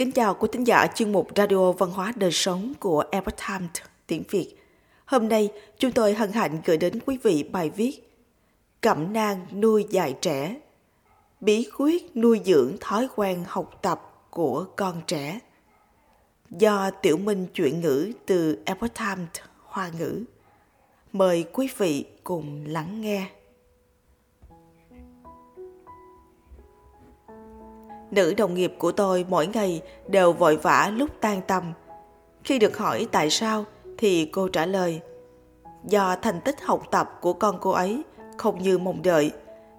Kính chào quý thính giả chuyên mục Radio Văn hóa Đời Sống của Epoch Times tiếng Việt. Hôm nay, chúng tôi hân hạnh gửi đến quý vị bài viết Cẩm nang nuôi dạy trẻ Bí quyết nuôi dưỡng thói quen học tập của con trẻ Do Tiểu Minh chuyển ngữ từ Epoch Times Hoa ngữ. Mời quý vị cùng lắng nghe. Nữ đồng nghiệp của tôi mỗi ngày đều vội vã lúc tan tầm. Khi được hỏi tại sao thì cô trả lời do thành tích học tập của con cô ấy không như mong đợi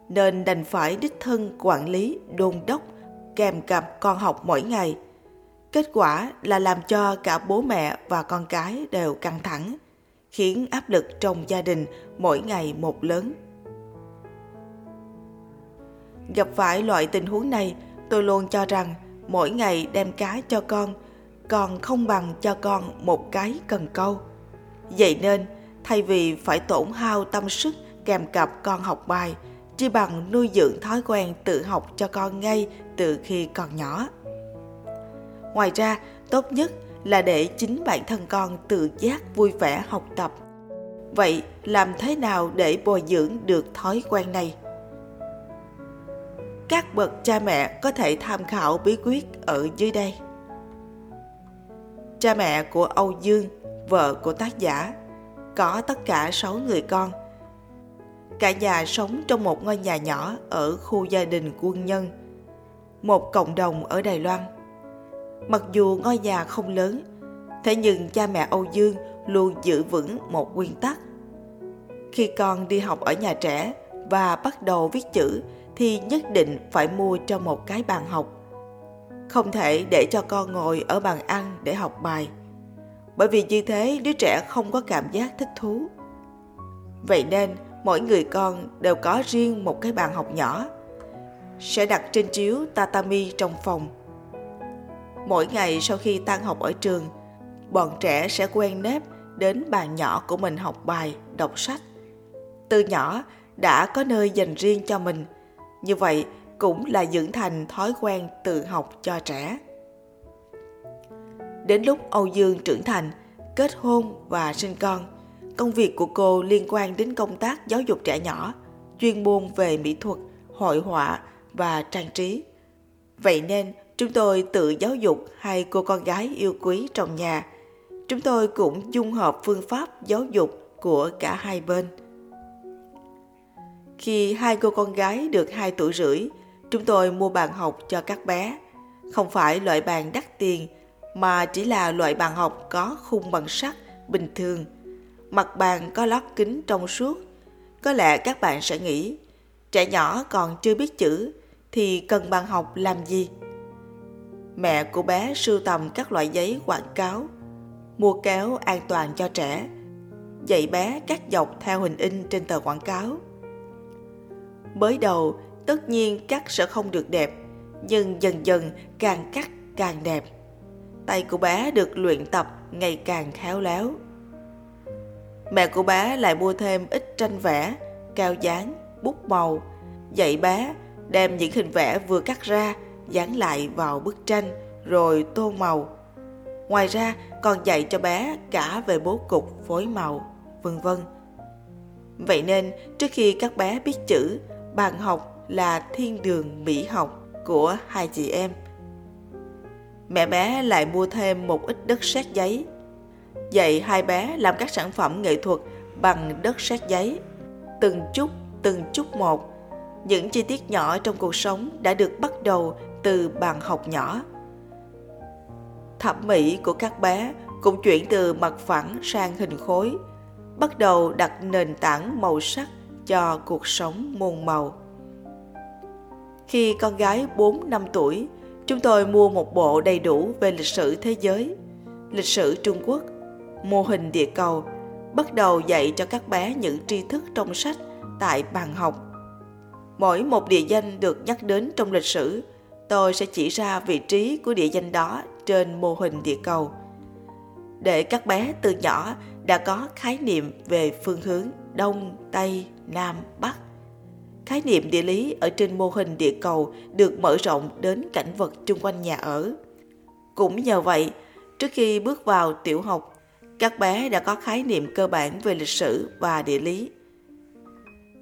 nên đành phải đích thân quản lý đôn đốc kèm cặp con học mỗi ngày. Kết quả là làm cho cả bố mẹ và con cái đều căng thẳng, khiến áp lực trong gia đình mỗi ngày một lớn. Gặp phải loại tình huống này, tôi luôn cho rằng mỗi ngày đem cá cho con còn không bằng cho con một cái cần câu. Vậy nên, thay vì phải tổn hao tâm sức kèm cặp con học bài, chỉ bằng nuôi dưỡng thói quen tự học cho con ngay từ khi còn nhỏ. Ngoài ra, tốt nhất là để chính bản thân con tự giác vui vẻ học tập. Vậy làm thế nào để bồi dưỡng được thói quen này? Các bậc cha mẹ có thể tham khảo bí quyết ở dưới đây. Cha mẹ của Âu Dương, vợ của tác giả, có tất cả 6 người con. Cả nhà sống trong một ngôi nhà nhỏ ở khu gia đình quân nhân, một cộng đồng ở Đài Loan. Mặc dù ngôi nhà không lớn, thế nhưng cha mẹ Âu Dương luôn giữ vững một nguyên tắc. Khi con đi học ở nhà trẻ và bắt đầu viết chữ thì nhất định phải mua cho một cái bàn học. Không thể để cho con ngồi ở bàn ăn để học bài. Bởi vì như thế đứa trẻ không có cảm giác thích thú. Vậy nên mỗi người con đều có riêng một cái bàn học nhỏ. Sẽ đặt trên chiếu tatami trong phòng. Mỗi ngày sau khi tan học ở trường, bọn trẻ sẽ quen nếp đến bàn nhỏ của mình học bài, đọc sách. Từ nhỏ đã có nơi dành riêng cho mình – như vậy cũng là dưỡng thành thói quen tự học cho trẻ. Đến lúc Âu Dương trưởng thành, kết hôn và sinh con, công việc của cô liên quan đến công tác giáo dục trẻ nhỏ, chuyên môn về mỹ thuật, hội họa và trang trí. Vậy nên, chúng tôi tự giáo dục hai cô con gái yêu quý trong nhà. Chúng tôi cũng dung hợp phương pháp giáo dục của cả hai bên. Khi hai cô con gái được 2 tuổi rưỡi, chúng tôi mua bàn học cho các bé. Không phải loại bàn đắt tiền, mà chỉ là loại bàn học có khung bằng sắt bình thường. Mặt bàn có lót kính trong suốt. Có lẽ các bạn sẽ nghĩ, trẻ nhỏ còn chưa biết chữ thì cần bàn học làm gì? Mẹ của bé sưu tầm các loại giấy quảng cáo, mua kéo an toàn cho trẻ, dạy bé cắt dọc theo hình in trên tờ quảng cáo Mới đầu, tất nhiên cắt sẽ không được đẹp, nhưng dần dần càng cắt càng đẹp. Tay của bé được luyện tập ngày càng khéo léo. Mẹ của bé lại mua thêm ít tranh vẽ, cao dán, bút màu, dạy bé đem những hình vẽ vừa cắt ra dán lại vào bức tranh rồi tô màu. Ngoài ra còn dạy cho bé cả về bố cục, phối màu, vân vân. Vậy nên trước khi các bé biết chữ, bàn học là thiên đường mỹ học của hai chị em. Mẹ bé lại mua thêm một ít đất sét giấy, dạy hai bé làm các sản phẩm nghệ thuật bằng đất sét giấy. Từng chút, từng chút một, những chi tiết nhỏ trong cuộc sống đã được bắt đầu từ bàn học nhỏ. Thẩm mỹ của các bé cũng chuyển từ mặt phẳng sang hình khối, bắt đầu đặt nền tảng màu sắc cho cuộc sống muôn màu. Khi con gái 4 năm tuổi, chúng tôi mua một bộ đầy đủ về lịch sử thế giới, lịch sử Trung Quốc, mô hình địa cầu, bắt đầu dạy cho các bé những tri thức trong sách tại bàn học. Mỗi một địa danh được nhắc đến trong lịch sử, tôi sẽ chỉ ra vị trí của địa danh đó trên mô hình địa cầu. Để các bé từ nhỏ đã có khái niệm về phương hướng Đông, Tây, Nam, Bắc. Khái niệm địa lý ở trên mô hình địa cầu được mở rộng đến cảnh vật chung quanh nhà ở. Cũng nhờ vậy, trước khi bước vào tiểu học, các bé đã có khái niệm cơ bản về lịch sử và địa lý.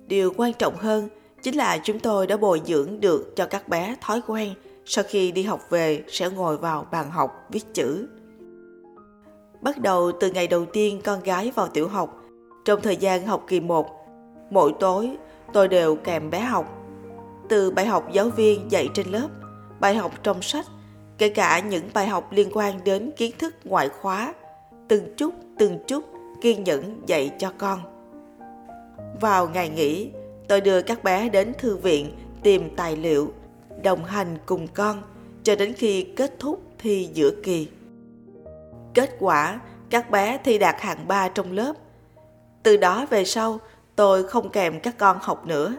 Điều quan trọng hơn chính là chúng tôi đã bồi dưỡng được cho các bé thói quen sau khi đi học về sẽ ngồi vào bàn học viết chữ. Bắt đầu từ ngày đầu tiên con gái vào tiểu học, trong thời gian học kỳ 1, mỗi tối tôi đều kèm bé học. Từ bài học giáo viên dạy trên lớp, bài học trong sách, kể cả những bài học liên quan đến kiến thức ngoại khóa, từng chút từng chút kiên nhẫn dạy cho con. Vào ngày nghỉ, tôi đưa các bé đến thư viện tìm tài liệu, đồng hành cùng con cho đến khi kết thúc thi giữa kỳ. Kết quả, các bé thi đạt hạng 3 trong lớp. Từ đó về sau, tôi không kèm các con học nữa.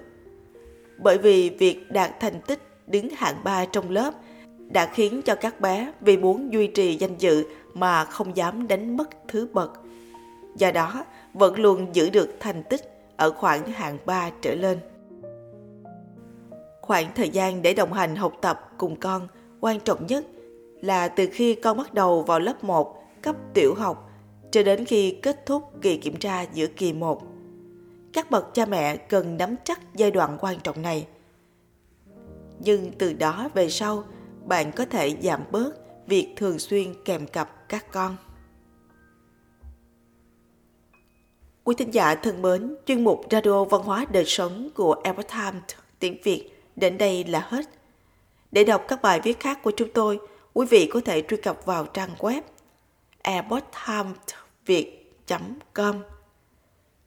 Bởi vì việc đạt thành tích đứng hạng 3 trong lớp đã khiến cho các bé vì muốn duy trì danh dự mà không dám đánh mất thứ bậc. Do đó, vẫn luôn giữ được thành tích ở khoảng hạng 3 trở lên. Khoảng thời gian để đồng hành học tập cùng con quan trọng nhất là từ khi con bắt đầu vào lớp 1 cấp tiểu học cho đến khi kết thúc kỳ kiểm tra giữa kỳ 1. Các bậc cha mẹ cần nắm chắc giai đoạn quan trọng này. Nhưng từ đó về sau, bạn có thể giảm bớt việc thường xuyên kèm cặp các con. Quý thính giả thân mến, chuyên mục Radio Văn hóa Đời Sống của Epoch Times tiếng Việt đến đây là hết. Để đọc các bài viết khác của chúng tôi, quý vị có thể truy cập vào trang web airporttimesviet.com.